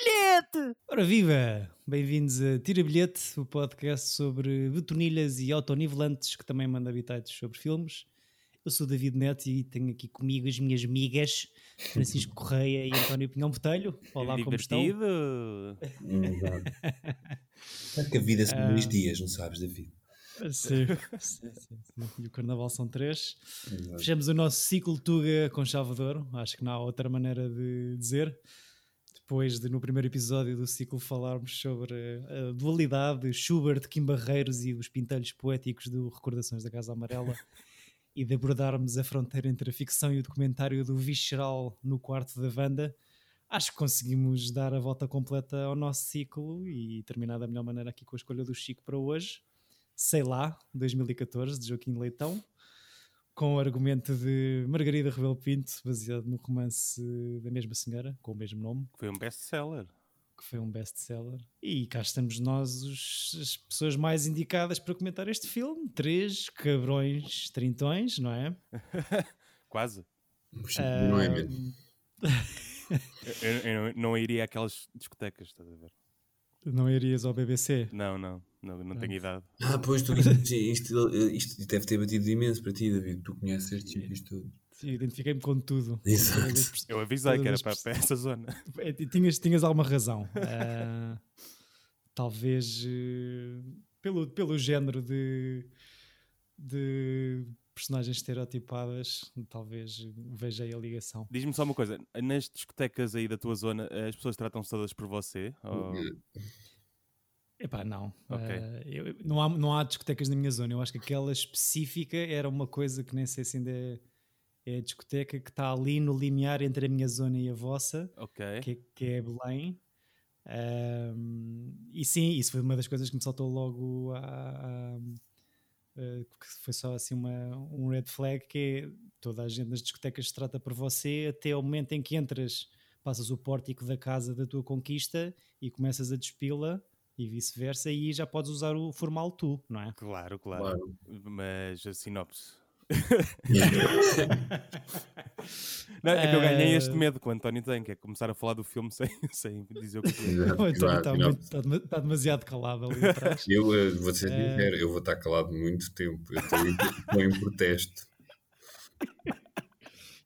bilhete! Ora viva! Bem-vindos a Tira Bilhete, o podcast sobre betonilhas e autonivelantes que também manda habitados sobre filmes. Eu sou David Neto e tenho aqui comigo as minhas amigas Francisco Correia e António Pinhão Botelho. Olá, como estão? Exato. É que a vida são dois dias, não sabes, David? Sim, sim, sim, sim. E o Carnaval são três. Fechamos o nosso ciclo Tuga com chave de ouro. Acho que não há outra maneira de dizer. Depois de, no primeiro episódio do ciclo, falarmos sobre a dualidade Schubert, Kim Barreiros e os pintelhos poéticos do Recordações da Casa Amarela e de abordarmos a fronteira entre a ficção e o documentário do Visceral no quarto da Wanda, acho que conseguimos dar a volta completa ao nosso ciclo e terminar da melhor maneira aqui com a escolha do Chico para hoje. Sei lá, 2014, de Joaquim Leitão, com o argumento de Margarida Rebelo Pinto, baseado no romance da mesma senhora, com o mesmo nome. Foi um best-seller. Que foi um best-seller. E cá estamos nós, os, as pessoas mais indicadas para comentar este filme. Três cabrões trintões, não é? Quase. Não é mesmo? eu, eu, eu, não iria àquelas discotecas, estás a ver? Não irias ao BBC? Não, não, não, não tenho idade. Ah, pois tu, isto, isto, isto, deve ter batido imenso para ti, David. Tu conheces estes tipos tudo. Sim, identifiquei-me com tudo. Exato. Eu avisei que era para, para, essa zona. É, tinhas, tinhas alguma razão. Uh, talvez uh, pelo, pelo género de, de personagens estereotipadas, talvez veja aí a ligação. Diz-me só uma coisa: nas discotecas aí da tua zona, as pessoas tratam-se todas por você? Ou... Epá, não. Okay. Uh, eu, não, há, não há discotecas na minha zona. Eu acho que aquela específica era uma coisa que nem sei se ainda é, é a discoteca que está ali no limiar entre a minha zona e a vossa, okay. que, que é Belém. Um, e sim, isso foi uma das coisas que me saltou logo a, Uh, foi só assim uma, um red flag que é toda a gente nas discotecas se trata por você até o momento em que entras, passas o pórtico da casa da tua conquista e começas a despila e vice-versa, e já podes usar o formal tu, não é? Claro, claro. claro. Mas a sinopse. não, é que eu ganhei este medo que o António tem, que é começar a falar do filme sem, sem dizer o que é. O António está, muito, está, está, demasiado calado ali atrás. Eu uh, vou ser sincero, eu vou estar calado muito tempo. Eu estou em, estou em protesto.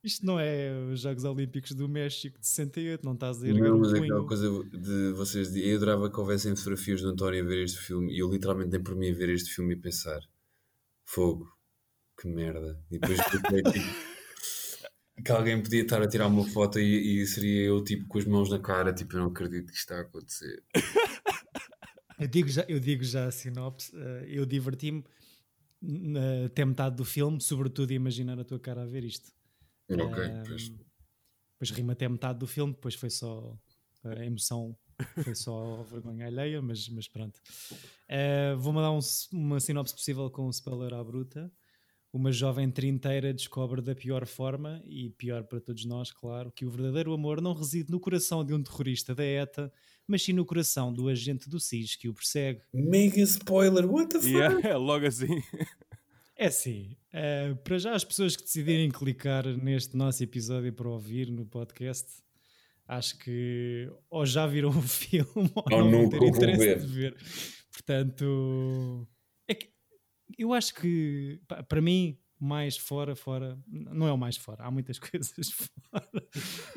Isto não é os Jogos Olímpicos do México de 68, não estás a ir Não, mas é aquela coisa de vocês. Eu adorava que houvessem fotografias do António a ver este filme e eu literalmente dei por mim a ver este filme e pensar: fogo, que merda. E depois tipo, que alguém podia estar a tirar uma foto e, e, seria eu tipo com as mãos na cara, tipo, eu não acredito que isto está a acontecer. Eu digo já, eu digo já a sinopse, uh, eu diverti-me até metade do filme, sobretudo imaginar a tua cara a ver isto. Ok, pois. Depois rima até metade do filme, depois foi só a emoção, foi só a vergonha alheia, mas, mas pronto. Uh, vou mandar um, uma sinopse possível com um spoiler à bruta. Uma jovem trinteira descobre da pior forma, e pior para todos nós, claro, que o verdadeiro amor não reside no coração de um terrorista da ETA, mas sim no coração do agente do SIS que o persegue. Mega spoiler, what the fuck? Yeah, logo assim. É assim, uh, para já as pessoas que decidirem clicar neste nosso episódio para ouvir no podcast, acho que ou já viram o filme ou, ou não têm interesse ver. de ver. Portanto, é que eu acho que para mim mais fora, fora, não é o mais fora, há muitas coisas fora,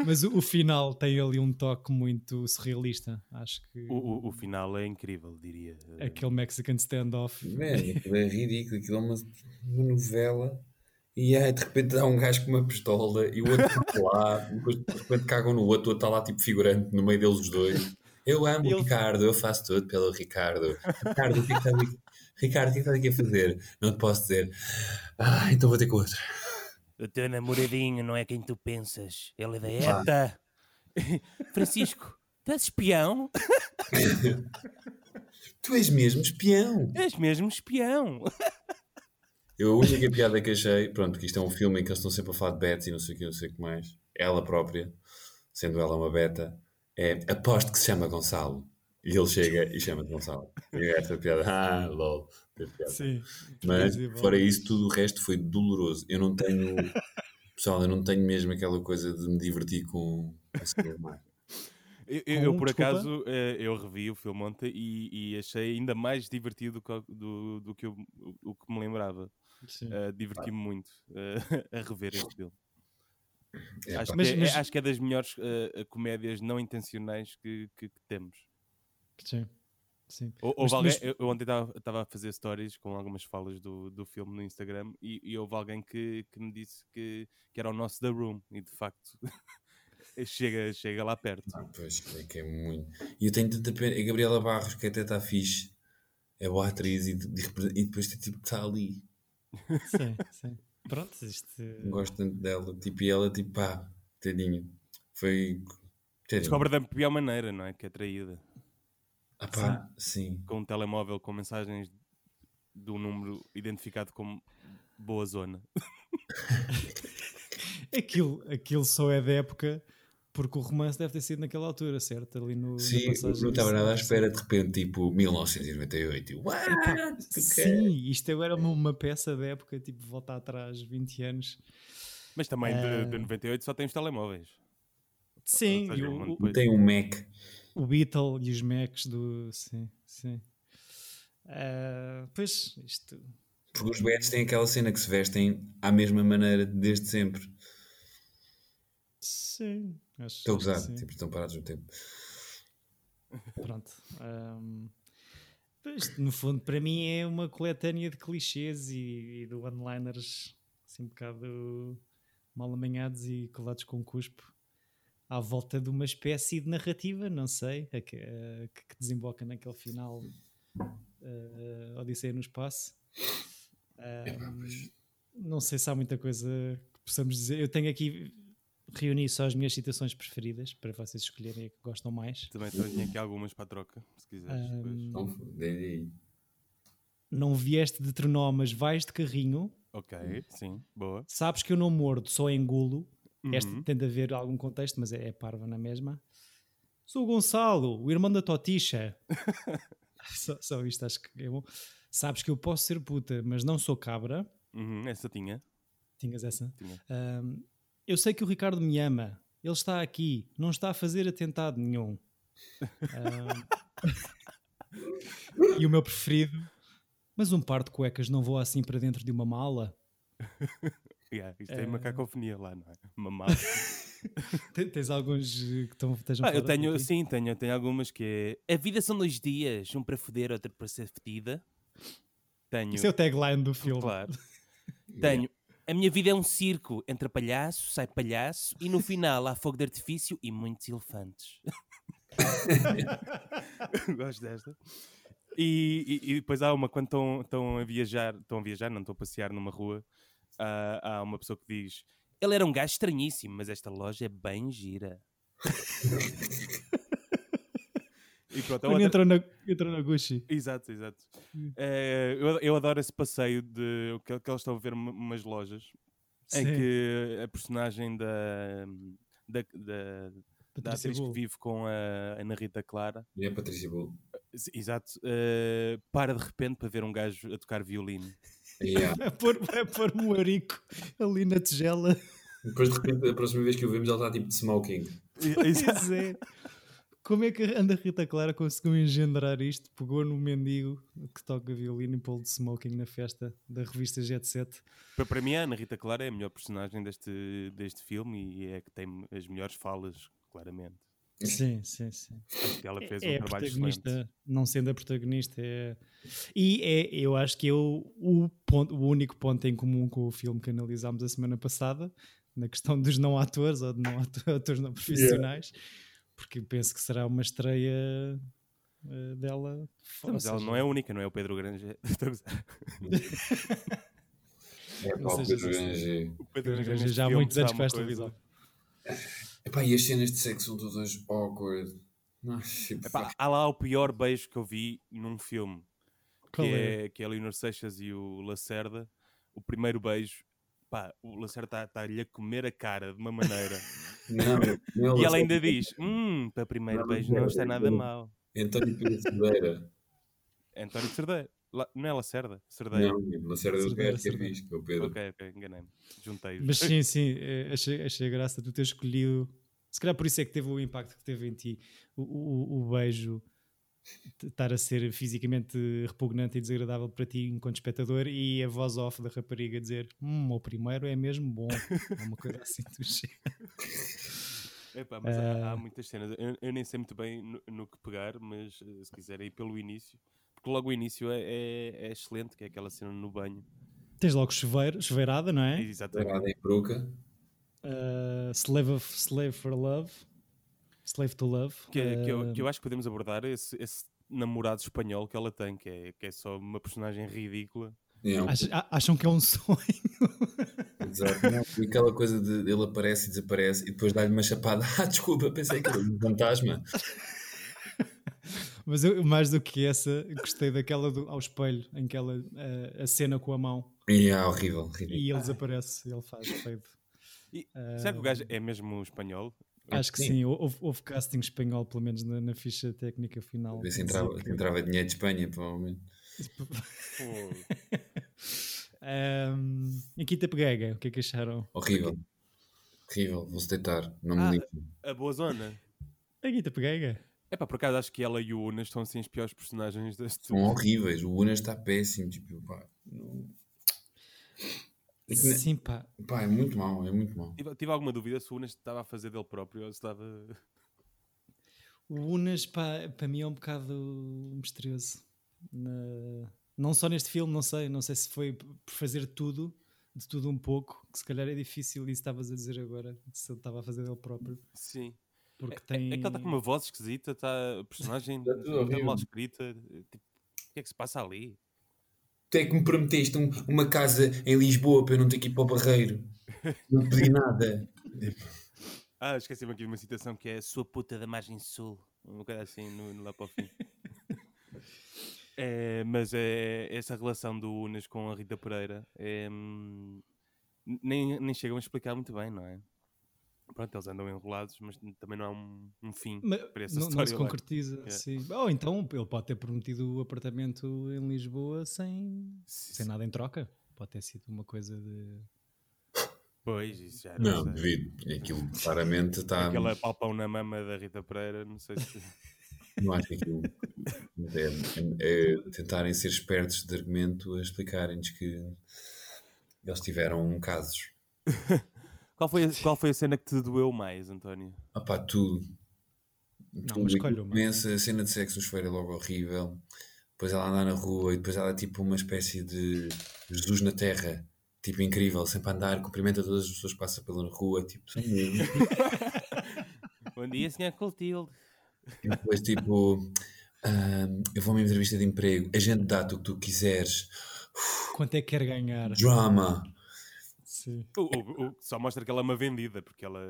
mas o, o final tem ali um toque muito surrealista. Acho que o, o, o final é incrível, diria. Aquele Mexican standoff é, é ridículo, aquilo é uma, uma novela. E aí de repente há um gajo com uma pistola e o outro está lá, depois de repente cagam no outro, o outro está lá tipo figurante no meio deles os dois. Eu amo o Ricardo, eu faço tudo pelo Ricardo. Ricardo, o que Ricardo, o que é que estás aqui a fazer? Não te posso dizer. Ah, então vou ter com outro. O teu namoradinho não é quem tu pensas. Ele é da ETA. Francisco, tu és espião? tu és mesmo espião. És mesmo espião. Eu, a única piada que achei, pronto, que isto é um filme em que eles estão sempre a falar de Betsy e não sei o que, não sei o que mais. Ela própria, sendo ela uma beta, é aposto que se chama Gonçalo. E ele chega e chama-te Gonçalo. E é essa piada, ah, lol, piada. Sim, Mas fora isso, tudo o resto foi doloroso. Eu não tenho, pessoal, eu não tenho mesmo aquela coisa de me divertir com, com Eu, eu- eu, Com- por desculpa? acaso, eh, eu revi o filme ontem e, e achei ainda mais divertido do, do que eu- o, o que me lembrava. Eh, Diverti-me muito eh, a rever este filme. É, Acho, Mas- que é, mas- acho que é das melhores eh, comédias não intencionais que, que- que temos. Sim. Sim. Ou- Mas- Houve alguém, mas- eu, eu ontem estava a fazer stories com algumas falas do, do filme no Instagram e, e houve alguém que, que me disse que, que era o nosso The Room e de facto chega, chega lá perto. Ah, pois, é que é muito. E eu tenho tanta pena. A Gabriela Barros, que até está fixe, é boa atriz e, de- e depois tipo, está ali. Sim, sim. Pronto, isto. Gosto tanto dela. Tipo, e ela, tipo, pá, tadinho. Foi. Tadinho. Descobre da pior maneira, não é? Que é traída. Ah, pá, sim. Com um telemóvel com mensagens do número identificado como boa zona. Aquilo, aquilo só é da época porque o romance deve ter sido naquela altura, certo? Ali no. Sim, não estava nada à espera, de repente, tipo, 1998. Eu, What? Sim, isto agora é uma, uma peça da época, tipo, volta atrás 20 anos. Mas também Ah. de, de 98 só tem os telemóveis. Sim, e seja, o, um o, Tem um Mac. O Beatle e os Macs do. Sim, sim. Ah, pois, isto. Porque os Beats têm aquela cena que se vestem à mesma maneira desde sempre. Sim, acho, Estou a gozar, tipo, estão parados no tempo. Pronto. ahm, pois, no fundo, para mim é uma coletânea de clichês e, e de one-liners assim um bocado mal amanhados e colados com cuspo à volta de uma espécie de narrativa, não sei, a que, a que- que desemboca naquele final uh, Odisseia no Espaço. Ahm, não sei se há muita coisa que possamos dizer. Eu tenho aqui reuni só as minhas citações preferidas para vocês escolherem a que gostam mais. Também tenho aqui algumas para a troca, se quiseres. dei aí. não vieste de trenó, mas vais de carrinho. Ok, sim, boa. Sabes que eu não mordo, só engulo. Esta Uhum. tem de haver algum contexto, mas é, é parva na mesma. Sou o Gonçalo, o irmão da Toticha. só, só isto acho que é bom. Sabes que eu posso ser puta, mas não sou cabra. Uhum, essa tinha. Tinhas essa? Tinha. Ahm, eu sei que o Ricardo me ama. Ele está aqui, não está a fazer atentado nenhum. Ahm, e o meu preferido. Mas um par de cuecas não voa assim para dentro de uma mala? Yeah, isto tem uma Eh, cacofonia lá, não é? Uma mala. Te- Tens alguns eh, que estão, estejam Ah, eu tenho, sim, tenho, tenho algumas que é. A vida são dois dias, um para foder, outro para ser fedida. Tenho. Isso é o tagline do filme. Claro. Tenho. A minha vida é um circo. Entra palhaço, sai palhaço e no final há fogo de artifício e muitos elefantes. Gosto desta. E, e- e depois há uma quando estão, estão a viajar, estão a viajar, não estão a passear numa rua, há, há uma pessoa que diz: Ele era um gajo estranhíssimo, mas esta loja é bem gira. e pronto, outra- entrou na, entrou na Gucci. Exato, exato. Eh, eu, eu adoro esse passeio de que, que eles estão a ver uma- umas lojas em Sim. que a personagem da, da, da, da atriz que Bull. vive com a Ana Rita Clara, E a Patrícia Bull. s- exato, eh, para de repente para ver um gajo a tocar violino. Yeah. Vai pôr, vai pôr um arico ali na tigela. Depois, de repente, a próxima vez que o vemos, ela está tipo de smoking. Pois é. Como é que a Ana Rita Clara conseguiu engendrar isto? Pegou no mendigo que toca violino e pôr de smoking na festa da revista Jet Set. Para, para mim, a Ana Rita Clara é a melhor personagem deste, deste filme e é que tem as melhores falas, claramente. Sim, sim, sim. Ela fez é um a trabalho protagonista, excelente. não sendo a protagonista. É... E é, eu acho que é o, o, ponto, o único ponto em comum com o filme que analisámos a semana passada, na questão dos não atores ou de não atores não profissionais, porque penso que será uma estreia eh, dela. Mas ou ela seja, não é a única, não é o Pedro Granger. É pá, o Pedro assim. Granger. O Pedro Granger já há muitos anos está com Epá, e as cenas de sexo são todas awkward. Não, tipo, Epá, há lá o pior beijo que eu vi num filme. Que é? é, que é a Leonor Seixas e o Lacerda. O primeiro beijo. Pá, o Lacerda está-lhe a comer a cara de uma maneira. não, não, e ela ainda diz: Hum, para primeiro Não, beijo não, não está nada mal. António Pedro Cerdeira. António Cerdeira. La- Não é Lacerda? Cerdeira. Não, do Cerdeira, gajo que é fixe, que é o Pedro. Ok, ok, enganei-me. Juntei-os. Mas sim, sim, eh, achei, achei graça tu ter escolhido Se calhar por isso é que teve o impacto que teve em ti o, o, o beijo estar a ser fisicamente repugnante e desagradável para ti enquanto espectador e a voz off da rapariga dizer hum, o primeiro é mesmo bom é uma coisa assim do. Epá, mas há, há muitas cenas. Eu, eu nem sei muito bem no, no que pegar, mas eh, se quiserem ir pelo início, porque logo o início é, é- é excelente, que é aquela cena no banho. Tens logo chuveiro, chuveirada, não é? Exatamente. Dourada em peruca. Uh, slave, of, slave for Love. Slave to Love. Que, é- que, eu, Uh, que eu acho que podemos abordar esse, esse namorado espanhol que ela tem, que é, que é só uma personagem ridícula. É, ach- acham que é um sonho. Exato. Não, e aquela coisa de ele aparece e desaparece e depois dá-lhe uma chapada. Ah, desculpa, pensei que era um fantasma. Mas eu, mais do que essa, gostei daquela do, ao espelho, em que ela uh, a cena com a mão E é horrível, ridículo. e ele desaparece, ele faz fade. E, será que o gajo é mesmo espanhol? Acho que Sim. sim, houve, houve casting espanhol, pelo menos na, na ficha técnica final. Ver se entrava, que- entrava dinheiro de Espanha, provavelmente. Pô, Um, Quinta Peguega, o que é que acharam? Horrível. Horrível, vou-se deitar. Não me Ah. a boa zona. A Quinta Peguega? É pá, por acaso acho que ela e o Unas são assim os piores personagens deste. São horríveis. O Unas está péssimo. Tipo, pá, não- É que Sim, pá. pá, é muito mau, é muito mau. Tive, tive alguma dúvida se o Unas estava a fazer dele próprio ou se estava. O Unas, pá, para mim é um bocado misterioso. Na- Não só neste filme, não sei. Não sei se foi por fazer tudo, de tudo um pouco, que se calhar é difícil, isso estavas a dizer agora, se ele estava a fazer dele próprio. Sim. Porque É, tem. é que ela está com uma voz esquisita, está a personagem Está mal escrita. Tipo, o que é que se passa ali? Tu é que me prometeste um- uma casa em Lisboa para eu não ter que ir para o Barreiro. Não pedi nada. Ah, esqueci-me aqui de uma citação que é Sua puta da margem sul. Um bocado assim no, no lá para o fim. É, mas é, essa relação do Unas com a Rita Pereira é, hum, nem, nem chegam a explicar muito bem, não é? Pronto, eles andam enrolados, mas também não há um, um fim Mas para essa não, não se concretiza. É. Sim. Ou então ele pode ter prometido o apartamento em Lisboa sem, sem nada em troca. Pode ter sido uma coisa de. Pois, isso já Não, sei. devido. Aquilo claramente está. Aquela palpão na mama da Rita Pereira, não sei se. Não acho que aquilo. É, é tentarem ser espertos de argumento a explicarem-nos que eles tiveram casos. qual, foi a, qual foi a cena que te doeu mais, António? Ah pá, tudo. Tudo. mas escolhe uma. Começa a cena de sexo no chuveiro é logo horrível. Depois ela anda na rua e depois ela é tipo uma espécie de Jesus na Terra. Tipo incrível, sempre a andar, cumprimenta todas as pessoas que passam pela rua. Tipo. Bom dia, senhor Clotilde. E depois, tipo, eu vou a uma entrevista de emprego, a gente dá-te o que tu quiseres, Quanto é que quer ganhar? drama. Sim. O, o- o que só mostra que ela é uma vendida, porque ela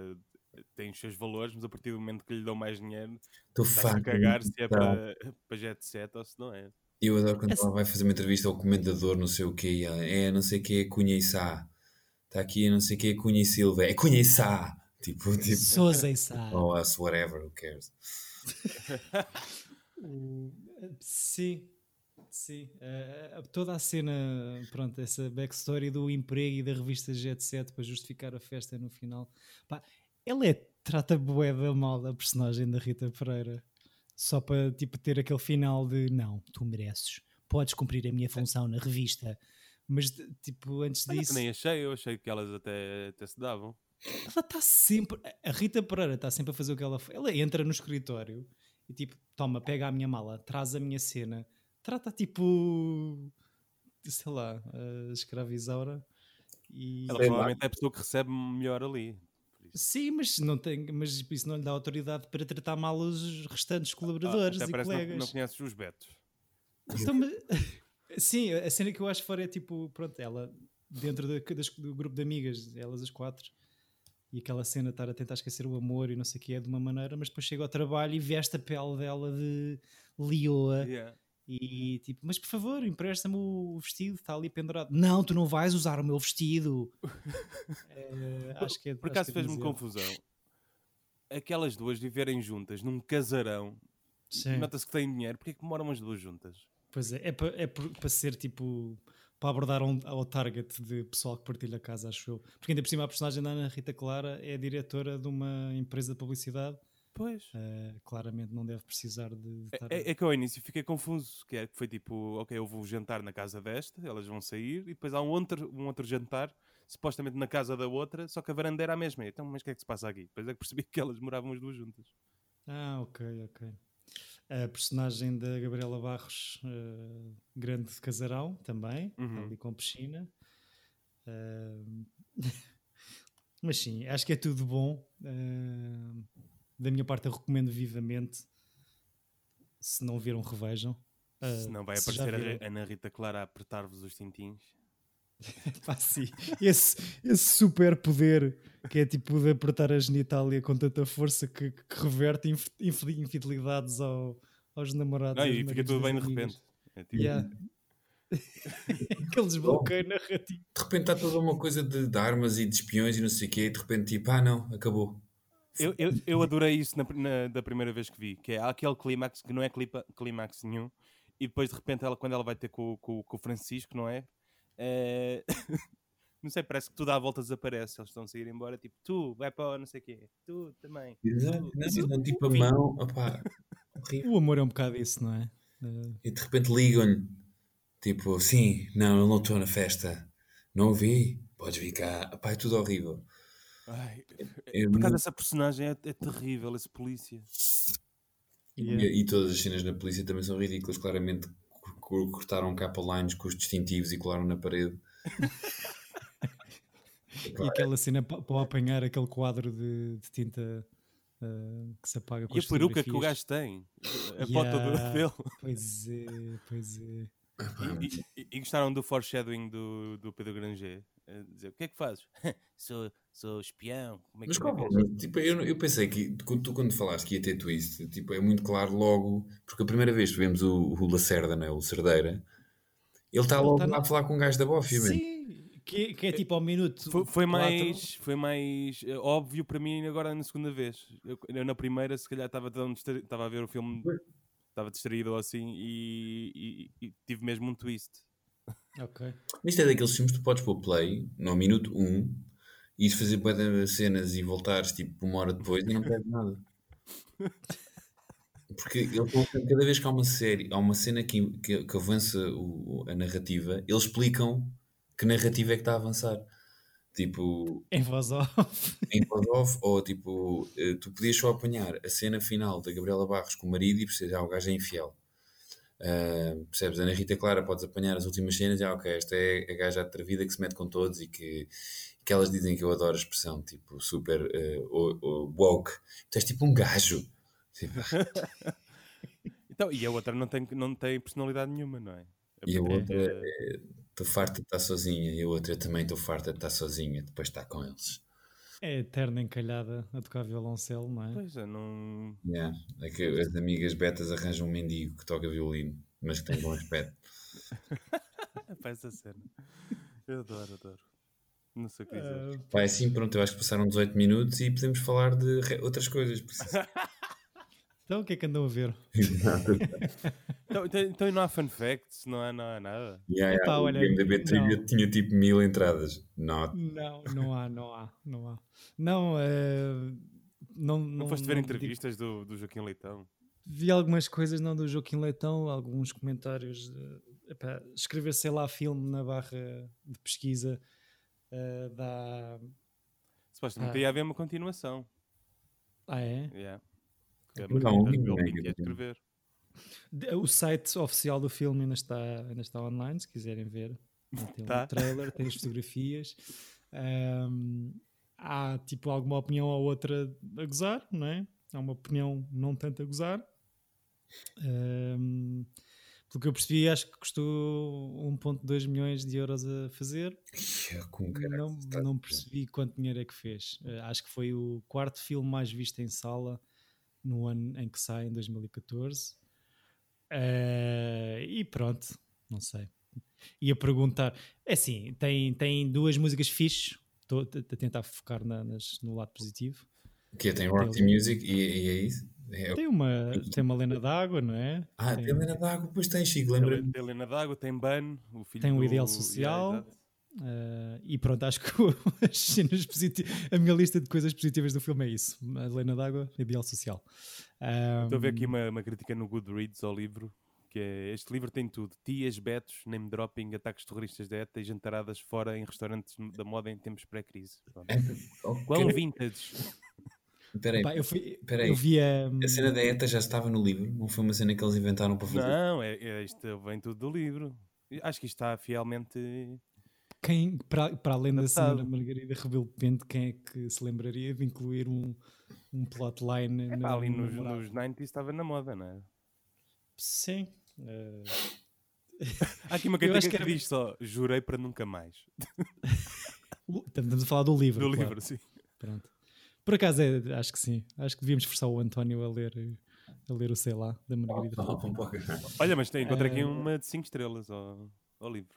tem os seus valores, mas a partir do momento que lhe dão mais dinheiro, está-se a cagar se é Tá. para, para jet set ou se não é. Eu adoro quando ela vai fazer uma entrevista ao comentador, não sei o quê, e ela, é não sei o quê, Cunha e Sá. Está aqui, não sei o quê, Cunha e Silva. É Cunha e Sá. Tipo, tipo, Sousa e Sá. oh, us, whatever, who cares. Sim, sim. Eh, toda a cena, pronto, essa backstory do emprego e da revista Jet Set para justificar a festa no final. Pá, ela é, trata bué da mal da personagem da Rita Pereira. Só para tipo, ter aquele final de não, tu mereces, podes cumprir a minha função na revista. Mas tipo, antes Olha, disso, nem achei, eu achei que elas até, até se davam. ela está sempre. A Rita Pereira está sempre a fazer o que ela faz. Ela entra no escritório e tipo, toma, pega a minha mala, traz a minha cena, trata tipo. sei lá, a escravizaura. E... Ela provavelmente é a pessoa que recebe melhor ali. Sim, mas, não tem, mas isso não lhe dá autoridade para tratar mal os restantes colaboradores Ah, até e parece que colegas. não, não conheces os betos. Então, mas- sim, a cena que eu acho fora é tipo, pronto, ela dentro das- do grupo de amigas, elas as quatro, e aquela cena estar a tentar esquecer o amor e não sei o que é de uma maneira, mas depois chega ao trabalho e veste a pele dela de lioa Yeah. E tipo, mas por favor, empresta-me o vestido, está ali pendurado. Não, tu não vais usar o meu vestido. Eh, acho que é, Por acaso é fez-me confusão. Aquelas duas viverem juntas num casarão, nota-se que têm dinheiro, porque é que moram as duas juntas? Pois é, é para é para ser tipo para abordar um, ao target de pessoal que partilha a casa, acho eu. Porque ainda por cima a personagem da Ana Rita Clara é diretora de uma empresa de publicidade. Pois. Uh, claramente não deve precisar de, de estar... é, é, que ao início fiquei confuso, que é, foi tipo, ok, eu vou jantar na casa desta, elas vão sair, e depois há um outro, um outro jantar, supostamente na casa da outra, só que a varanda era a mesma. Então, mas o que é que se passa aqui? Depois é que percebi que elas moravam as duas juntas. Ah, ok, ok. A personagem da Gabriela Barros, uh, grande casarão também, uhum. ali com piscina. Uh, mas sim, acho que é tudo bom. Uh, da minha parte, eu recomendo vivamente. Se não viram, revejam. se não vai aparecer a Ana Rita Clara a apertar-vos os tintins. Pá, sim. Esse, esse super poder que é tipo de apertar a genitália com tanta força que, que reverte inf, infidelidades ao, aos namorados. Não, e fica tudo bem de repente. É tipo... yeah. Aquele desbloqueio narrativo. De repente está toda uma coisa de, de, armas e de espiões e não sei o quê, e de repente tipo, ah não, acabou. Eu, eu, eu adorei isso na, na, da primeira vez que vi, que é aquele clímax que não é clímax nenhum, e depois de repente ela, quando ela vai ter com, com, com o Francisco, não é? É... não sei, parece que tudo à volta desaparece. Eles estão a sair embora, tipo, tu, vai para não sei o quê, tu também. Exato, não, tipo a mão, opá, O amor é um bocado isso, não é? E de repente ligam-lhe, tipo, sim, não, eu não estou na festa, não vi, podes vir cá, opá, é tudo horrível. Ai, eu, por causa dessa personagem é, é terrível, esse polícia. Yeah. E, e, todas as cenas na polícia também são ridículas, claramente cortaram capa lines com os distintivos e colaram na parede. e aquela cena para apanhar aquele quadro de, de tinta uh, que se apaga com E a peruca que o gajo tem, a yeah, foto dele. Pois é, pois é. E, e, e, gostaram do foreshadowing do, do Pedro Granger? dizer, o que é que fazes? sou, sou espião. Como é Mas que qual é? Tipo, eu, eu pensei que tu, quando falaste que ia ter twist, tipo, é muito claro logo, porque a primeira vez que vemos o, o Lacerda, né, o Cerdeira, ele está logo tá a falar com um gajo da Bofia, Sim, que, que, é tipo ao minuto. Foi, foi mais, foi mais uh, óbvio para mim agora na segunda vez. Eu, eu na primeira, se calhar, estava estava a ver o filme, estava distraído assim e, e, e tive mesmo um twist. Ok. Isto é daqueles filmes que tu podes pôr play no minuto 1 um, e fazer cenas e voltares tipo uma hora depois e não perde nada. Porque ele, cada vez que há uma série, há uma cena que, que, que avança o, a narrativa, eles explicam que narrativa é que está a avançar. Tipo. Em voz off. Em voz off, ou tipo, eh, tu podias só apanhar a cena final da Gabriela Barros com o marido e perceber, ah, o gajo é infiel. Uh, percebes? Ana Rita Clara, podes apanhar as últimas cenas e, ah, ok, esta é a gaja atrevida que se mete com todos e que, que elas dizem que eu adoro a expressão, tipo, super uh, woke. Tu és tipo um gajo. Tipo... então, e a outra não tem, não tem personalidade nenhuma, não é? E a outra, estou é, farta de estar sozinha, e a outra também estou farta de estar sozinha, depois está com eles. É eterna encalhada a tocar violoncelo, não é? Pois é, não. Yeah. É que as amigas betas arranjam um mendigo que toca violino, mas que tem bom aspecto. Pá, essa cena. Eu adoro, adoro. Não sei o que dizer. Uh, Pá, é assim, pronto, eu acho que passaram 18 minutos e podemos falar de outras coisas. então, o que é que andam a ver? então, então, então, não há fun facts, não há, não há nada. Yeah, yeah. Olha, o MDB Trivia tinha tipo mil entradas. Not. Não, não há, não há, não há. Não, uh, não, não, não foste ver entrevistas do, do Joaquim Leitão? Vi algumas coisas, não do Joaquim Leitão, alguns comentários. epá, escrever, sei lá, filme na barra de pesquisa uh, dá. Supostamente ah. ia haver uma continuação. Ah, é? Yeah. É não, não, escrever. O site oficial do filme ainda está, ainda está online, se quiserem ver. Tem tá. um trailer, tem as fotografias. Um, há tipo alguma opinião ou outra a gozar, não é? Há uma opinião não tanto a gozar. Um, pelo que eu percebi, acho que custou 1,2 milhões de euros a fazer. Não, não percebi quanto dinheiro é que fez. Uh, acho que foi o quarto filme mais visto em sala no ano em que sai, em 2014. Uh, eh, e pronto, não sei. Ia perguntar, é assim, tem, tem duas músicas fixes, estou a tentar focar na, nas, no lado positivo. Que tem Rock Music e, e, é isso? É, Tem uma, tem uma lena d'água, não é? ah, tem, tem Helena d'Água, depois tem Chico, lembra Tem Helena d'Água, tem Ban, o filho Tem o do- Ideal Social. Eh, e pronto, acho que as cenas positivas, a minha lista de coisas positivas do filme é isso: a lena d'água, ideal social. Estou a ver aqui uma, uma crítica no Goodreads ao livro, que é este livro tem tudo: tias, betos, name dropping, ataques terroristas de ETA e jantaradas fora em restaurantes da moda em tempos pré-crise. Pronto. Quão Ok. vintage. Espera aí, pá, eu, fui, Espera aí. eu vi a. a cena da ETA já estava no livro, não foi uma cena que eles inventaram para fazer. Não, é, é, isto vem tudo do livro. Acho que isto está fielmente. Quem, para, para além da senhora. Margarida Rebelo Pente, quem é que se lembraria de incluir um, um plotline É no- pá, ali no nos, namorado? nos 90s estava na moda, não é? Sim. eh, Há aqui uma acho que, que era- diz só: jurei para nunca mais. estamos a falar do livro. Do claro. livro, sim. Pronto. Por acaso, é, acho que sim. Acho que devíamos forçar o António a ler, a ler o sei lá, da Margarida pode. Olha, mas tem, encontrei aqui Eh, uma de 5 estrelas ao, ao livro.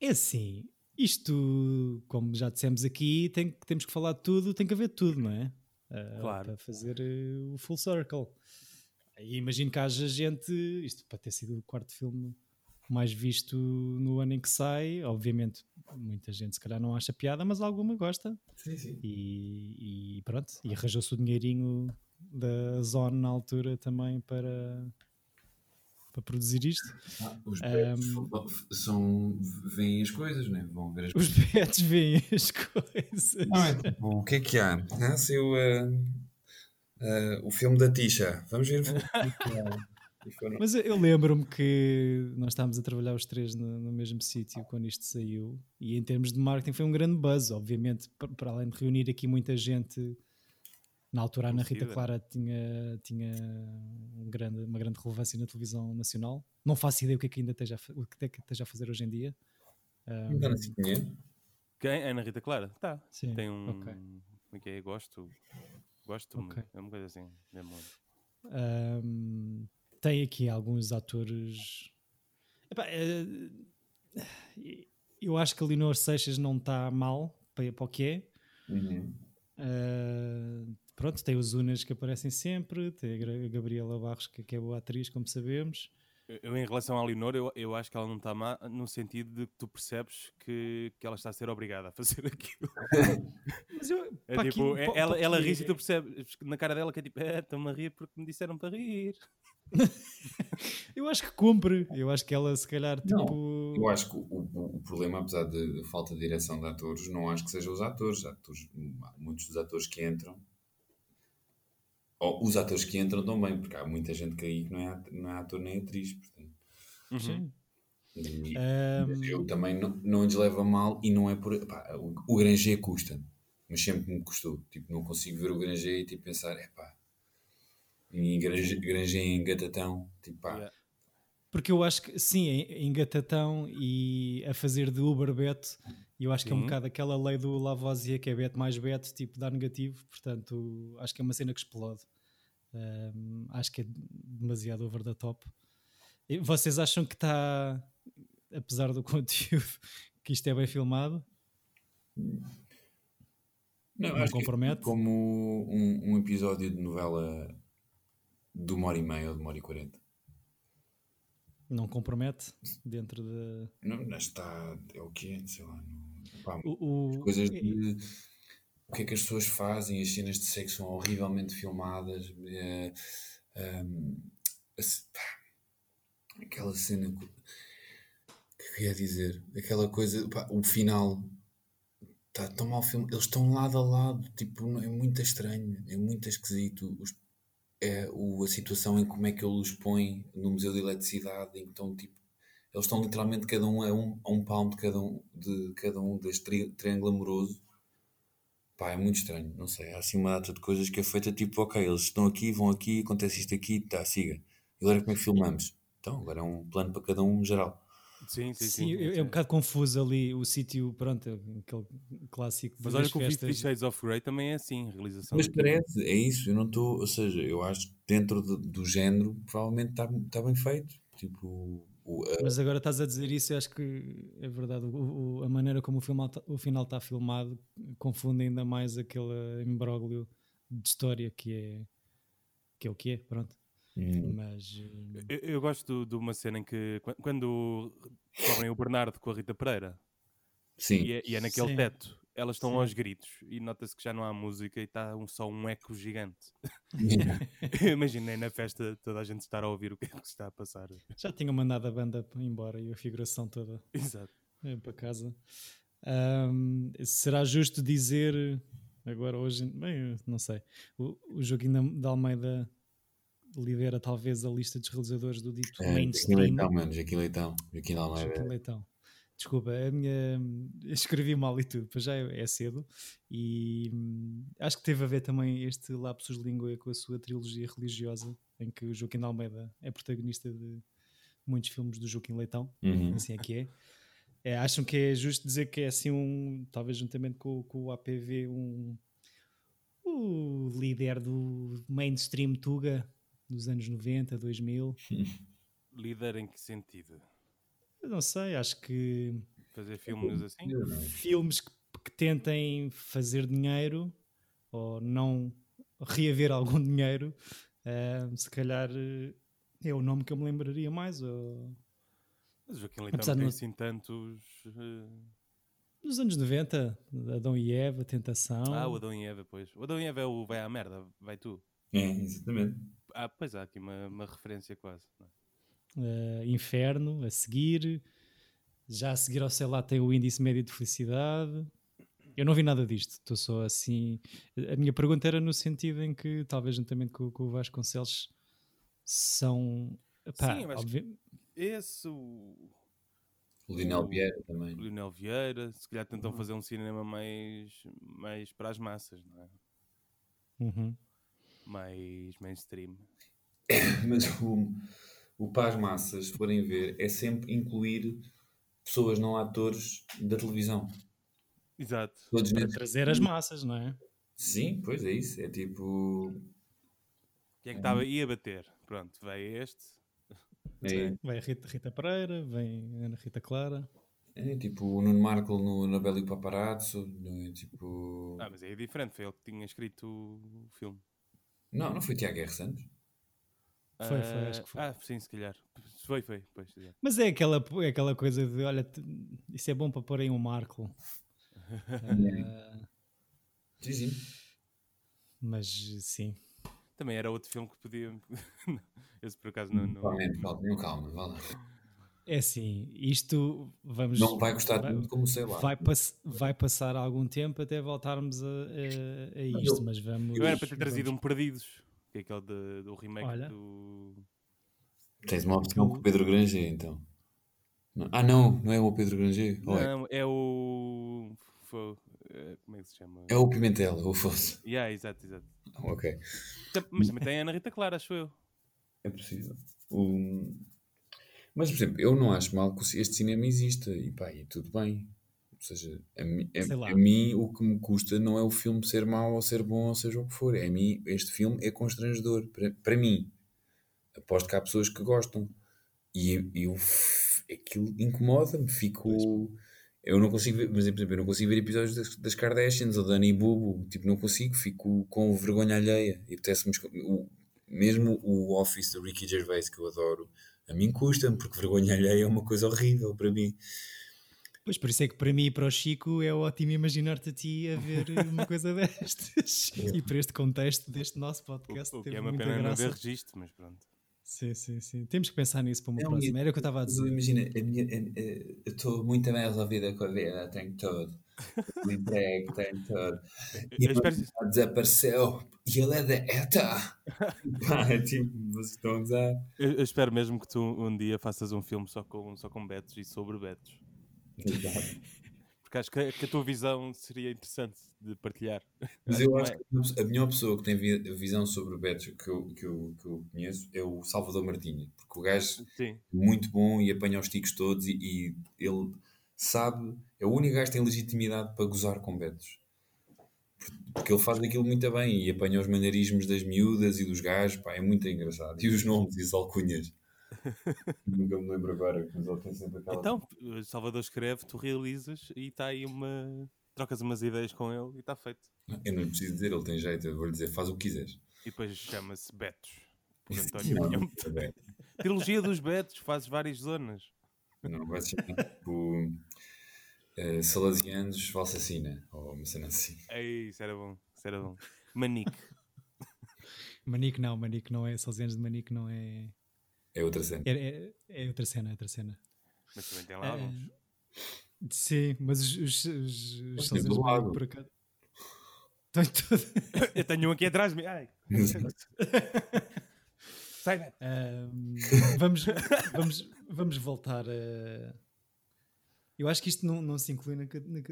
É assim, isto, como já dissemos aqui, tem, temos que falar de tudo, tem que haver tudo, não é? Ah, Claro. Para fazer eh, o full circle. E imagino que haja gente, isto para ter sido o quarto filme mais visto no ano em que sai, obviamente muita gente se calhar não acha piada, mas alguma gosta. Sim, sim. E, e pronto, e arranjou-se o dinheirinho da Zone na altura também para, para produzir isto. Ah, os betos são, veem as coisas, né? Vão ver as Os betos veem as coisas. Não, é tipo, o que é que há? Ah, saiu ah, ah, o filme da Tisha. Vamos ver Mas eu- eu lembro-me que nós estávamos a trabalhar os três no, no mesmo sítio quando isto saiu, e em termos de marketing foi um grande buzz, obviamente, pa- para além de reunir aqui muita gente. Na altura, a Ana Rita. Clara tinha, tinha um grande, uma grande relevância na televisão nacional. Não faço ideia o que é que ainda esteja o que é que esteja a fazer hoje em dia. Um, Não assim dinheiro. Quem? Ana Rita Clara? Tá. sim, Tem um. ok. Como é que é? Gosto. Gosto. Ok. É uma coisa assim. mesmo. Um, tem aqui alguns atores. Epá, eh, eu acho que a Leonor Seixas não está mal para, para o que é. Uhum. Uh, pronto, tem os Unas que aparecem sempre, tem a Gabriela Barros, que, que é boa atriz, como sabemos. Eu, em relação à Leonor, eu, eu acho que ela não está má no sentido de que tu percebes que, que ela está a ser obrigada a fazer aquilo. Mas eu, É tipo, aqui- é- ela, para ela aqui- ri e tu percebes na cara dela que é tipo, é, estou-me a rir porque me disseram para rir. Eu acho que cumpre. Eu acho que ela, se calhar, Não, tipo. Eu acho que o, o- o problema, apesar de, falta de direção de atores, não acho que seja os atores. atores há muitos dos atores que entram, ou os atores que entram também, porque há muita gente que aí que não é, não é ator nem atriz. Portanto, Uhum. Sim. e- Um, eu também não, não lhes leva a mal e não é por. pá, o, o Granger custa mas sempre me custou. Tipo, não consigo ver o Granger e tipo, pensar, é pá, em Granger, Granger em Gatatão, tipo, pá, Yeah. Porque eu acho que, sim, em, em Gatatão e a fazer de Uber Bet, eu acho que é um Sim. bocado aquela lei do Lavoisier, que é bet mais bet, tipo, dá negativo. Portanto, acho que é uma cena que explode. Um, acho que é demasiado over the top. E vocês acham que está, apesar do conteúdo, que isto é bem filmado? Não, Não acho que é compromete? como um, um episódio de novela de uma hora e meia ou de uma hora e quarenta. Não compromete dentro da. Não, não está. É o que é, sei lá. Não, pá, O, o- coisas de. O que é que as pessoas fazem, as cenas de sexo são horrivelmente filmadas. é, ce- pá, aquela cena. que- que eu queria dizer? Aquela coisa. pá, o final. Está tão mal filmado. Eles estão lado a lado. Tipo, é muito estranho. É muito esquisito. Os- é o, a situação em como é que ele os põe no Museu de Eletricidade, estão tipo. Eles estão literalmente cada um a um, a um palmo de cada um, de cada um deste tri, triângulo amoroso. Pá, é muito estranho, não sei. Há assim uma data de coisas que é feita tipo, ok, eles estão aqui, vão aqui, acontece isto aqui, tá, siga. E agora como é que filmamos? Então, agora é um plano para cada um geral. Sim, sim, Sim, sim. é, um bocado confuso ali o sítio, pronto, aquele clássico Mas olha que o Fifty. Shades of Grey também é assim, realização. Mas parece, é isso, eu não estou, ou seja, eu acho que dentro do, do género provavelmente está tá bem feito. Tipo, o, a- Mas agora estás a dizer isso, eu acho que é verdade. O, o- a maneira como o, filme, o final está filmado confunde ainda mais aquele imbróglio de história que é que é o que é, pronto. Hum. Mas eh, Eu, eu gosto de uma cena em que quan- quando cobrem o Bernardo com a Rita Pereira Sim. e é, e é naquele Sim. teto, elas estão Sim. aos gritos e nota-se que já não há música e está um, só um eco gigante. Yeah. Imaginei na festa toda a gente estar a ouvir o que é que está a passar. já tinham mandado a banda embora e a figuração toda Exato. eh, para casa. Ahm, será justo dizer agora hoje, bem, não sei, o, o Joaquim da- Almeida lidera talvez a lista dos realizadores do dito É, Joaquim mainstream. Leitão, mano. Joaquim Leitão. Joaquim Almeida. Joaquim Leitão. Desculpa, a minha... escrevi mal e tudo, pois já é é cedo. E hum, acho que teve a ver também este lapsus língua com a sua trilogia religiosa, em que o Joaquim de Almeida é protagonista de muitos filmes do Joaquim Leitão, Uhum. assim é que é. É, acham que é justo dizer que é assim um, talvez juntamente com, com o APV, um o líder do mainstream Tuga dos anos 90, 2000. Líder em que sentido? Eu não sei, acho que Fazer filmes assim? filmes que, que tentem fazer dinheiro ou não reaver algum dinheiro, eh, se calhar eh, é o nome que eu me lembraria mais. Ou... Mas o Joaquim Leitão Apesar não tem não- assim tantos. eh, Nos anos 90, Adão e Eva, Tentação. Ah, o Adão e Eva, pois. O Adão e Eva é o vai à merda, vai tu. É, exatamente. Ah, pois há aqui uma, uma referência quase. é? eh, Inferno, a seguir. Já a seguir ao sei lá tem o índice médio de felicidade. Eu não vi nada disto, estou só assim. A minha pergunta era no sentido em que, talvez juntamente com, com o Vasconcelos, são. Pá, Sim, obvi- Esse, o O Lionel Vieira também. o Lionel Vieira, se calhar tentam fazer um cinema mais, mais para as massas, não é? Uhum. Mais mainstream. Mas o, o Paz Massas, se forem ver, é sempre incluir pessoas não atores da televisão. Exato. Todos Para trazer as massas, não é? Sim, pois é isso. É tipo. Quem é que estava aí a bater? Pronto, veio este. É, Vem a Rita, Rita Pereira, vem a Ana Rita Clara. é tipo o Nuno Marco no, na Bela e o Paparazzo. Não é tipo. Ah, mas é diferente, foi ele que tinha escrito o filme. Não, não foi Tiago R. Santos. Foi, foi, Ah, acho que foi. Ah, sim, se calhar. Foi, foi. Pois, exato. Mas é aquela, é aquela coisa de: olha, isso é bom para pôr aí um Marco. Ah, Sim, sim. mas sim, Também era outro filme que podia. Esse por acaso não. não... Calma, calma, calma, vá lá. É assim, isto vamos. Não vai gostar vai- tanto como sei lá. Vai, pass- vai passar algum tempo até voltarmos a, a- a isto, mas vamos. Eu era para ter trazido vamos- um Perdidos, que é aquele de- do remake Olha. do. Tens uma opção com o Pedro Granger, então. Não. Ah, não, não é o Pedro Granger. É? Não, é o. fo- eh, Como é que se chama? É o Pimentel, o Afonso. Yeah, exato, exato. Ok. Mas também tem a Ana Rita Clara, acho eu. É possível. O- Mas, por exemplo, eu não acho mal que este cinema exista e pá, e tudo bem. Ou seja, a, mi- a- a mim o que me custa não é o filme ser mau ou ser bom ou seja o que for. É a mim, este filme é constrangedor. Para, para mim. Aposto que há pessoas que gostam. E eu, aquilo incomoda-me. Fico. Eu não consigo ver, mas por exemplo, eu não consigo ver episódios das, das Kardashians ou da Annie Bubu. Tipo, não consigo. Fico com vergonha alheia. E apetece-me. Mesmo o Office do Ricky Gervais, que eu adoro, a mim custa-me, porque vergonha alheia é uma coisa horrível para mim. Pois por isso é que para mim e para o Chico é ótimo imaginar-te a ti a ver uma coisa destas. e para este contexto deste nosso podcast O, o que teve é uma muita pena não graça. haver registro, mas pronto. Sim, sim, sim. Temos que pensar nisso para uma Não, próxima. Era o que eu estava a Mas dizer. Imagina, a minha, a- a- eu estou muito bem resolvida com a vida, tenho tudo. O emprego, tenho tudo. E Eu espero- desapareceu e ele é da ETA. Pá, é tipo, vocês estão a usar. Eu, eu espero mesmo que tu um dia faças um filme só com, só com betos e sobre betos. Porque acho que, a- que a tua visão seria interessante de partilhar. Mas eu acho não que a melhor pessoa que tem vi- visão sobre o Betos que eu, que, eu, que eu conheço é o Salvador Martinha. Porque o gajo Sim, é muito bom e apanha os ticos todos e, e ele sabe, é o único gajo que tem legitimidade para gozar com Betos. Porque ele faz aquilo muito bem e apanha os maneirismos das miúdas e dos gajos, pá, é muito engraçado. E os nomes e as alcunhas. Nunca me lembro agora, mas ele tem sempre aquela. Então, o Salvador escreve, tu realizas e está aí uma. Trocas umas ideias com ele e está feito. Eu não lhe preciso dizer, ele tem jeito, eu vou-lhe dizer, faz o que quiseres. E depois chama-se Betos. Por António Não. Trilogia dos Betos, fazes várias zonas. Não, vai se chamar tipo eh, Salasianos Valsacina, ou uma cena assim. É isso, era bom. Isso era bom. Manique. Manique não, Manique não é. Salesianos de Manique não é. É outra cena. É, é, é outra cena, é outra cena. Mas também tem lá É, alguns. sim, mas os, os, os, os do lado. por acaso. Todo. Eu tenho um aqui atrás de mim. Ai. Sai, vamos, vamos, vamos voltar a. Eu acho que isto não, não se inclui, na,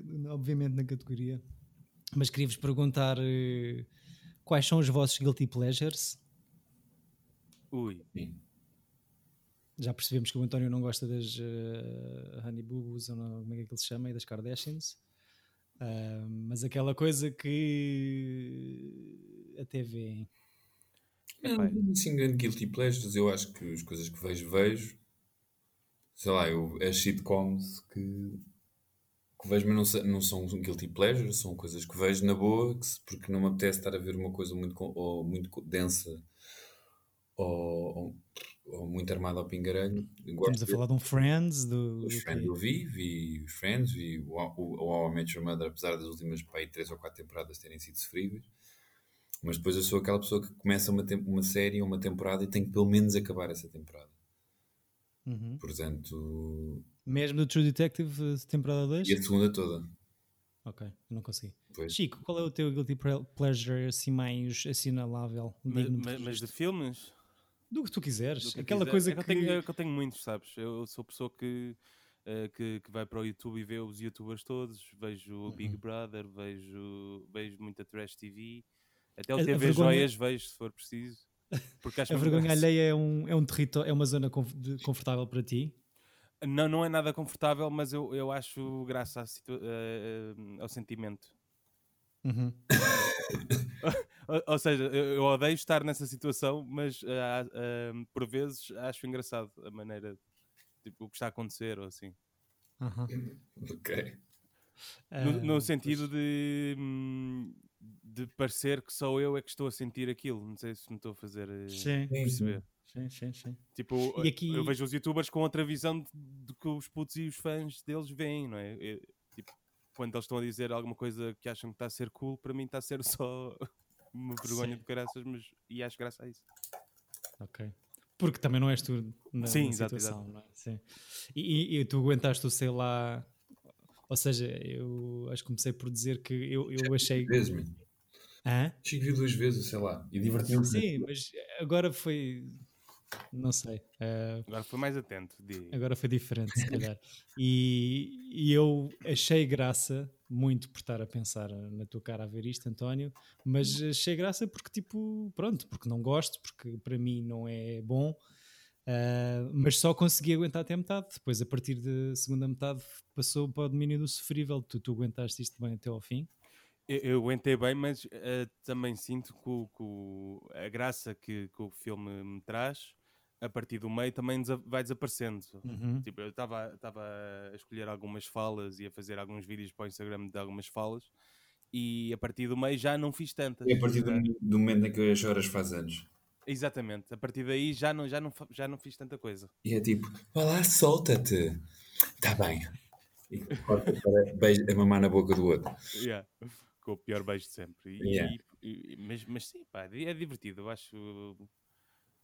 na obviamente, na categoria, mas queria-vos perguntar eh, quais são os vossos guilty pleasures. Ui. Sim. Já percebemos que o António não gosta das eh, Honey Boo Boos, ou não, como é que ele se chama, e das Kardashians. Ah, mas aquela coisa que até vêem. Não, não assim grande guilty pleasures. Eu acho que as coisas que vejo, vejo. Sei lá, eu, as sitcoms que, que vejo, mas não, se- não são guilty pleasures, são coisas que vejo na boa, que porque não me apetece estar a ver uma coisa muito, ou muito densa ou, ou, ou muito armada ao gosto Estamos a falar de um Friends, do, Os do Friends eu vi, vi os Friends, vi o, How I Met Your Mother, apesar das últimas pá, aí, três ou quatro temporadas terem sido sofríveis. Mas depois eu sou aquela pessoa que começa uma, uma série ou uma temporada e tem que pelo menos acabar essa temporada. Uhum. Portanto, Mesmo do True Detective, eh, temporada 2? e a segunda toda. Ok, eu não consegui. Pois. Chico, qual é o teu guilty pleasure assim mais assinalável? Mas, mas- mas de filmes? Do que tu quiseres. que Aquela quiser. coisa é que. Eu tenho, é que eu tenho muitos, sabes? Eu sou pessoa que, eh, que, que vai para o YouTube e vê os youtubers todos. Vejo o Big Uhum. Brother, vejo, vejo muita Trash TV. Até o A- a TV vergonha- Joias vejo, se for preciso. Porque acho A vergonha alheia é um, é um território, é uma zona confortável para ti. Não, não é nada confortável, mas eu, eu acho graça eh, ao sentimento. Uhum. Ou, ou seja, eu, eu odeio estar nessa situação, mas ah, ah, por vezes acho engraçado a maneira, tipo, o que está a acontecer ou assim. Aham. Ok. No, no Ah, sentido de, hum, de parecer que só eu é que estou a sentir aquilo. Não sei se me estou a fazer eh, Sim, perceber. sim, sim, sim. Tipo, E aqui- eu vejo os youtubers com outra visão de, de que os putos e os fãs deles veem, não é? É, tipo, quando eles estão a dizer alguma coisa que acham que está a ser cool, para mim está a ser só uma vergonha Sim. de caraças, mas e acho graça a isso. Ok. Porque também não és tu na, Sim, na exato, situação, não é? Sim. E, e- e tu aguentaste o sei lá. Ou seja, eu acho que comecei por dizer que eu, eu achei. Duas vezes, man. Hã? Viu duas vezes, sei lá, e divertiu-me. Sim, mas agora foi. Não sei. eh, Agora foi mais atento. De... agora foi diferente, se calhar. E, e eu achei graça muito por estar a pensar na tua cara a ver isto, António, mas achei graça porque, tipo, pronto, porque não gosto, porque para mim não é bom. ah, mas só consegui aguentar até a metade. Depois, a partir da segunda metade, passou para o domínio do sofrível. Tu, tu aguentaste isto bem até ao fim. Eu, eu aguentei bem, mas eh, também sinto que, o- que o- a graça que, que o filme me traz, a partir do meio, também desa- vai desaparecendo. Uhum. Tipo, eu estava a escolher algumas falas e a fazer alguns vídeos para o Instagram de algumas falas, e a partir do meio já não fiz tantas. E a partir do, Já- do momento em que as horas faz anos. Exatamente, a partir daí já não, já não, já não fiz tanta coisa. E é tipo, vá lá, solta-te. Está bem. E corta para beijo, a mamar na boca do outro. Yeah. Com o pior beijo de sempre. E- Yeah. e- e- mas, mas sim, pá, é divertido. Eu acho,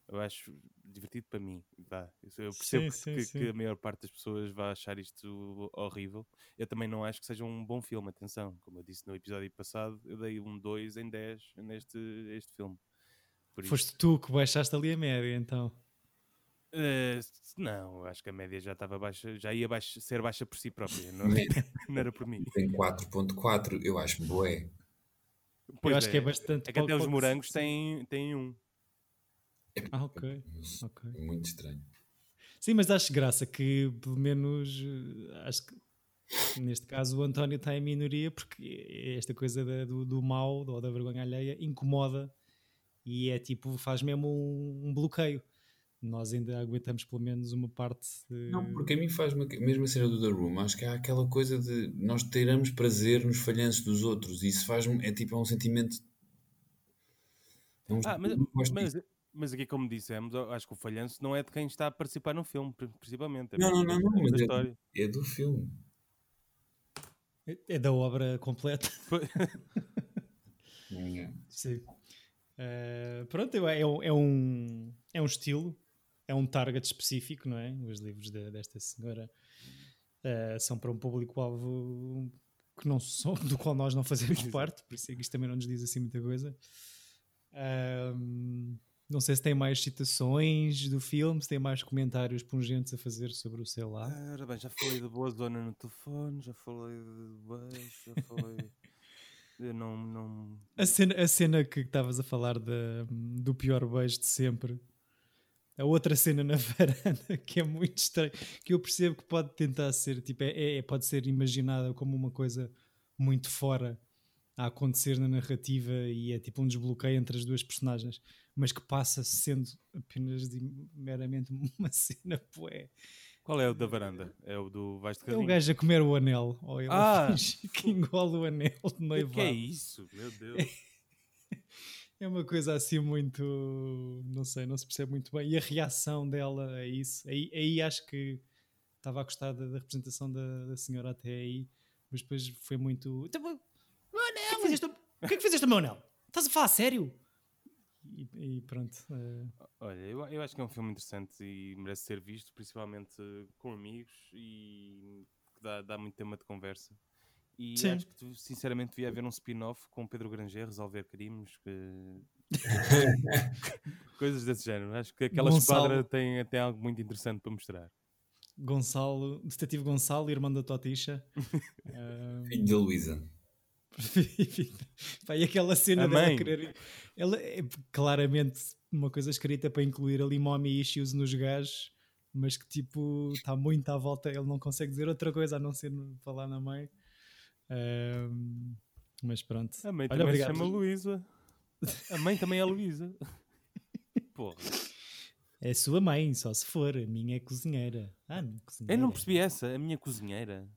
eu acho divertido para mim. vá. Eu percebo Sim, que, sim, que sim. a maior parte das pessoas vai achar isto horrível. Eu também não acho que seja um bom filme. Atenção, como eu disse no episódio passado, eu dei um 2 em 10 neste este filme. Por isso- Foste tu que baixaste ali a média, então. S- não, eu acho que a média já estava baixa, já ia baixa- ser baixa por si própria, não, não era por mim. Tem 4.4, eu acho boé. Pois acho que é bastante É que até os morangos têm, têm um. Ah, ok. ok. Muito estranho. Sim, mas acho graça que, pelo menos, eh, acho que neste caso o António está em minoria porque esta coisa da- do, do mal ou da vergonha alheia incomoda e é tipo, faz mesmo um, um bloqueio. Nós ainda aguentamos pelo menos uma parte. de- Não, porque a mim faz-me, mesmo a cena do The Room, acho que há aquela coisa de nós teremos prazer nos falhanços dos outros e isso faz-me, é tipo, é um sentimento. É um Ah, mas, mas, mas aqui, como dissemos, acho que o falhanço não é de quem está a participar no filme, pri- principalmente. É Não, não, não, da- não, mas é, história. é do filme. É- É da obra completa. É. Sim. Eh, pronto, é, é é um, é um estilo, é um target específico, não é? Os livros de- desta senhora eh, são para um público-alvo que não são, do qual nós não fazemos parte, por isso é que isto também não nos diz assim muita coisa. Ahm, não sei se tem mais citações do filme, se tem mais comentários pungentes a fazer sobre o sei lá. Ora bem, já falei de boa zona no telefone, já falei de beijo, já falei. Eu não. não... A cena, a cena que estavas a falar da- do pior beijo de sempre. A outra cena na varanda que é muito estranha, que eu percebo que pode tentar ser, tipo, é, é- pode ser imaginada como uma coisa muito fora a acontecer na narrativa e é tipo um desbloqueio entre as duas personagens, mas que passa sendo apenas de- meramente uma cena, poé. Qual é o da varanda? É o do Vais de É Carrinho? o gajo a comer o anel, ou ele Ah! que engole o anel de O que noivado. é isso? Meu Deus. É uma coisa assim muito. Não sei, não se percebe muito bem. E a reação dela a isso. Aí, aí acho que estava a gostar da, da representação da, da senhora até aí, mas depois foi muito. "Então, O anel! O que, fizeste, o que é que fizeste ao meu anel? Estás a falar a sério? E, e pronto. eh, Olha, eu, eu acho que é um filme interessante e merece ser visto, principalmente com amigos e que dá, dá muito tema de conversa. E Sim. acho que tu, sinceramente devia haver um spin-off com Pedro Granger resolver crimes, que... coisas desse género. Acho que aquela Gonçalo. esquadra tem, tem algo muito interessante para mostrar. Gonçalo, detetive Gonçalo, irmão da Toticha. Filho da Luísa. Pá, e aquela cena dela querer. Ela é claramente uma coisa escrita para incluir ali mommy issues nos gajos, mas que tipo está muito à volta. Ele não consegue dizer outra coisa a não ser falar na mãe. Mas pronto. A mãe Olha, também se chama Luísa. A mãe também é Luísa. Porra. É a sua mãe, só se for. A minha é cozinheira. Ah, minha cozinheira. Eu não percebi essa, a minha cozinheira.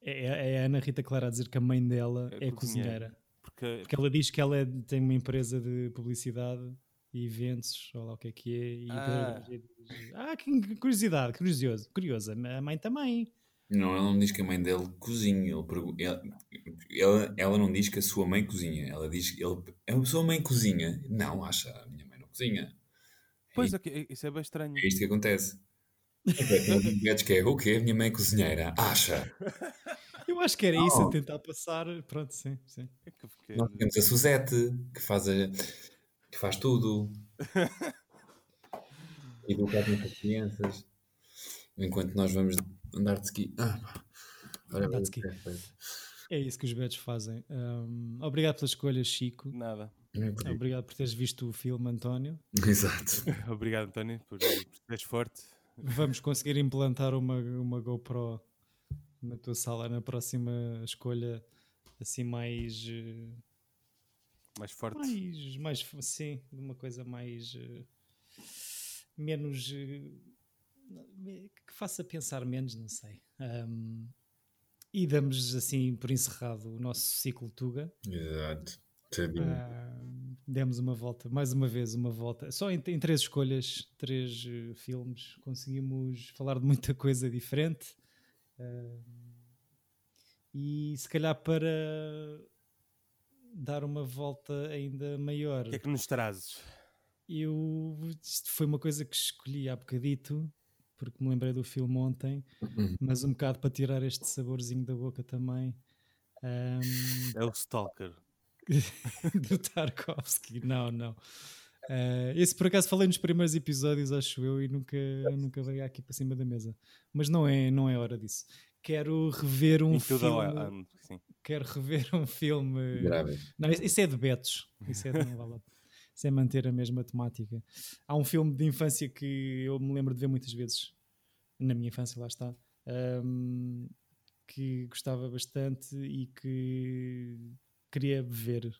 É, é a Ana Rita Clara a dizer que a mãe dela É é, cozinheira. cozinheira. Porque, Porque ela diz que ela é- tem uma empresa de publicidade e eventos, ou lá o que é que é. E Ah. diz, ah, que curiosidade, curioso, curioso. A mãe também. Não, ela não diz que a mãe dele cozinha. Ele pergu- ela, ela, ela não diz que a sua mãe cozinha. Ela diz que ele, a sua mãe cozinha. Não, acha, a minha mãe não cozinha. pois, é que- isso é bem estranho. É isto que acontece. Que é o quê? A minha mãe é cozinheira. Acha. Eu acho que era isso a tentar passar. Pronto, sim, sim. É que Nós temos a Suzete, que faz, a, que faz tudo. Educar as crianças. Enquanto nós vamos andar de ski. Ah. Olha, Andar de ski. perfeito. É isso que os betos fazem. Ahm, obrigado pela escolha, Chico. Nada. É. Obrigado por teres visto o filme, António. Exato. Obrigado, António, por, por seres forte. Vamos conseguir implantar uma, uma GoPro na tua sala na próxima escolha, assim mais. eh, Mais forte. mais, mais sim, de uma coisa mais eh, menos eh, que faça pensar menos, não sei. Ahm, e damos assim por encerrado o nosso ciclo Tuga. Exato. Ah, demos uma volta, mais uma vez uma volta. Só em, em três escolhas, três eh, filmes, conseguimos falar de muita coisa diferente. Ah, e se calhar para dar uma volta ainda maior. O que é que nos trazes? Eu, isto foi uma coisa que escolhi há bocadito, porque me lembrei do filme ontem, Uhum. mas um bocado para tirar este saborzinho da boca também. Ahm, É o Stalker. do Tarkovsky, não, não. Ah, esse por acaso falei nos primeiros episódios, acho eu, e nunca, nunca veio aqui para cima da mesa. Mas não é, não é hora disso. Quero rever um filme. Wild, sim. Quero rever um filme. Grave. Não, isso- isso é de Betos. Isso é de não é manter a mesma temática. Há um filme de infância que eu me lembro de ver muitas vezes. Na minha infância, lá está. ahm, que gostava bastante e que queria ver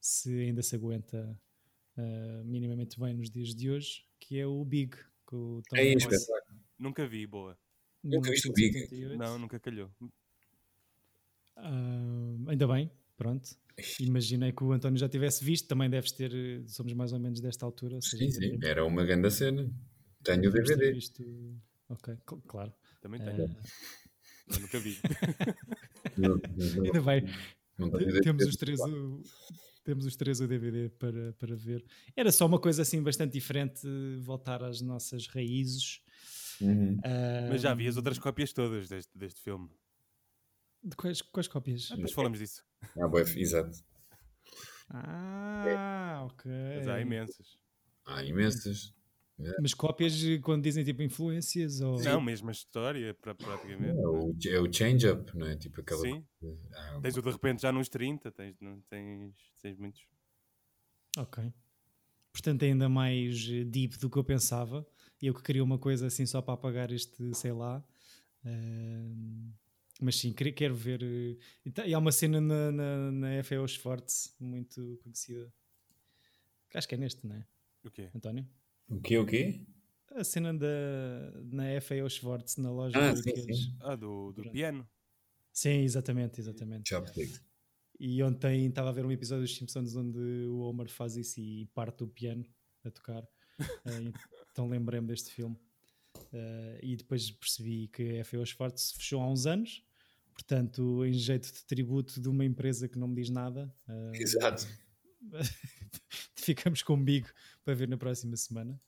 se ainda se aguenta ah, minimamente bem nos dias de hoje, que é o Big. Com o Tom É espetáculo. Nunca vi, boa. Nunca viste o Big? 1978. Não, nunca calhou. Ah, ainda bem, pronto. Imaginei que o António já tivesse visto, também deves ter, eh, somos mais ou menos desta altura. Sim, sim, era uma grande cena. Tenho o DVD. Visto... Ok, claro. Também tenho. Uh... Eu nunca vi. Ainda bem. Temos os três o, temos os três o DVD para, para ver. Era só uma coisa assim bastante diferente, voltar às nossas raízes. Uhum. Uh... Mas já vi as outras cópias todas deste, deste filme. De quais, quais cópias? Ah, depois falamos disso. Ah, boa, exato. Ah, é. ok. Mas há imensas. Há imensas. É. Mas cópias quando dizem tipo influências ou... Não, mesma história praticamente. É o, é o change-up, não é? Tipo aquela... Sim. Ah, tens o de repente já nos 30, tens, tens, tens muitos. Ok. Portanto, é ainda mais deep do que eu pensava. E eu que queria uma coisa assim só para apagar este, sei lá. Uh, mas sim, quero ver. Eh, tá, e há uma cena na, na, na FAO Schwartz muito conhecida. Acho que é neste, não é? O quê? António? O quê, o quê? A cena da, na FAO Schwartz, na loja ah, sim, sim. Ah, do, do piano. Sim, exatamente, exatamente. Chopstick. E ontem estava a ver um episódio dos Simpsons onde o Homer faz isso e parte o piano a tocar. Eh, então lembrei-me deste filme. Uh, e depois percebi que a FAO Schwartz fechou há uns anos, portanto, em jeito de tributo de uma empresa que não me diz nada. Uh, Exato. ficamos com o Bigo para ver na próxima semana.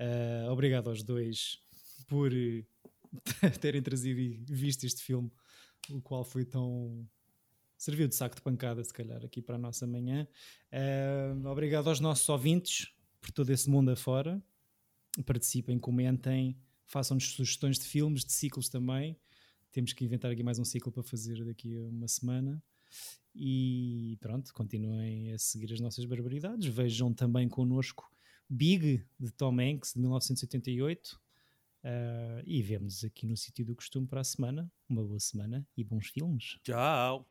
Uh, obrigado aos dois por terem trazido e visto este filme, o qual foi tão. serviu de saco de pancada, se calhar, aqui para a nossa manhã. obrigado aos nossos ouvintes por todo esse mundo afora. Participem, comentem façam-nos sugestões de filmes, de ciclos também. Temos que inventar aqui mais um ciclo para fazer daqui a uma semana. E pronto, continuem a seguir as nossas barbaridades. Vejam também connosco Big, de Tom Hanks, de 1988. Uh, ah, e vemos aqui no sítio do costume para a semana. Uma boa semana e bons filmes. Tchau!